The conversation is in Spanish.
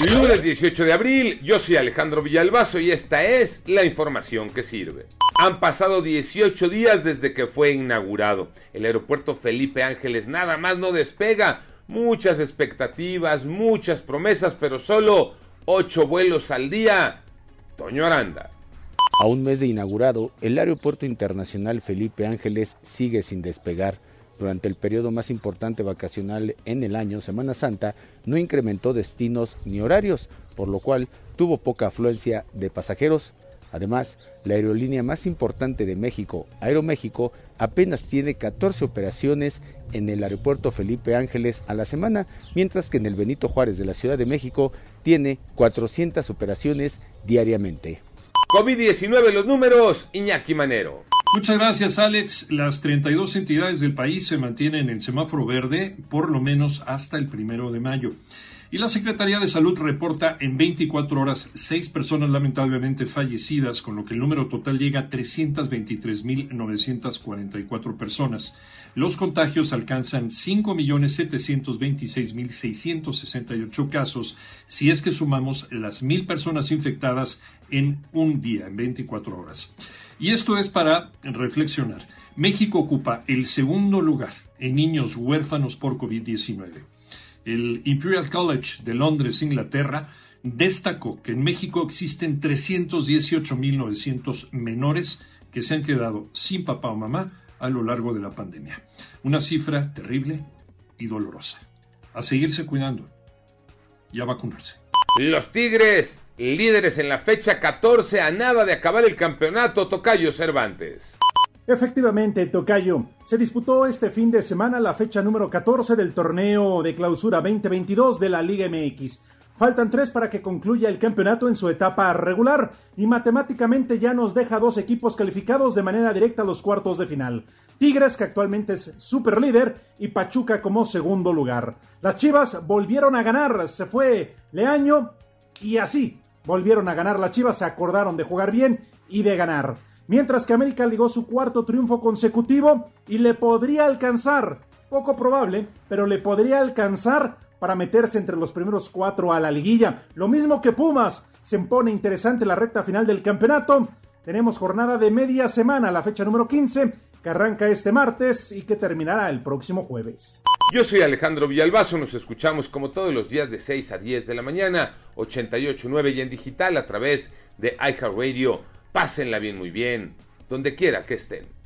Lunes 18 de abril, yo soy Alejandro Villalbazo y esta es la información que sirve. Han pasado 18 días desde que fue inaugurado. El aeropuerto Felipe Ángeles nada más no despega. Muchas expectativas, muchas promesas, pero solo 8 vuelos al día. Toño Aranda. A un mes de inaugurado, el Aeropuerto Internacional Felipe Ángeles sigue sin despegar. Durante el periodo más importante vacacional en el año, Semana Santa, no incrementó destinos ni horarios, por lo cual tuvo poca afluencia de pasajeros. Además, la aerolínea más importante de México, Aeroméxico, apenas tiene 14 operaciones en el aeropuerto Felipe Ángeles a la semana, mientras que en el Benito Juárez de la Ciudad de México tiene 400 operaciones diariamente. COVID-19 los números, Iñaki Manero. Muchas gracias, Alex. Las 32 entidades del país se mantienen en semáforo verde por lo menos hasta el primero de mayo. Y la Secretaría de Salud reporta en 24 horas seis personas lamentablemente fallecidas, con lo que el número total llega a 323.944 personas. Los contagios alcanzan 5.726.668 casos, si es que sumamos las mil personas infectadas en un día, en 24 horas. Y esto es para reflexionar. México ocupa el segundo lugar en niños huérfanos por COVID-19. El Imperial College de Londres, Inglaterra, destacó que en México existen 318.900 menores que se han quedado sin papá o mamá a lo largo de la pandemia. Una cifra terrible y dolorosa. A seguirse cuidando y a vacunarse. Los Tigres, líderes en la fecha 14 a nada de acabar el campeonato Tocayo Cervantes. Efectivamente, Tocayo. Se disputó este fin de semana la fecha número 14 del torneo de clausura 2022 de la Liga MX. Faltan tres para que concluya el campeonato en su etapa regular y matemáticamente ya nos deja dos equipos calificados de manera directa a los cuartos de final. Tigres, que actualmente es super líder, y Pachuca como segundo lugar. Las Chivas volvieron a ganar, se fue Leaño y así volvieron a ganar. Las Chivas se acordaron de jugar bien y de ganar. Mientras que América ligó su cuarto triunfo consecutivo y le podría alcanzar, poco probable, pero le podría alcanzar para meterse entre los primeros cuatro a la liguilla. Lo mismo que Pumas, se pone interesante la recta final del campeonato. Tenemos jornada de media semana, la fecha número 15, que arranca este martes y que terminará el próximo jueves. Yo soy Alejandro Villalbazo, nos escuchamos como todos los días de 6 a 10 de la mañana, 88.9 y en digital a través de iHeartRadio. Pásenla bien, muy bien, donde quiera que estén.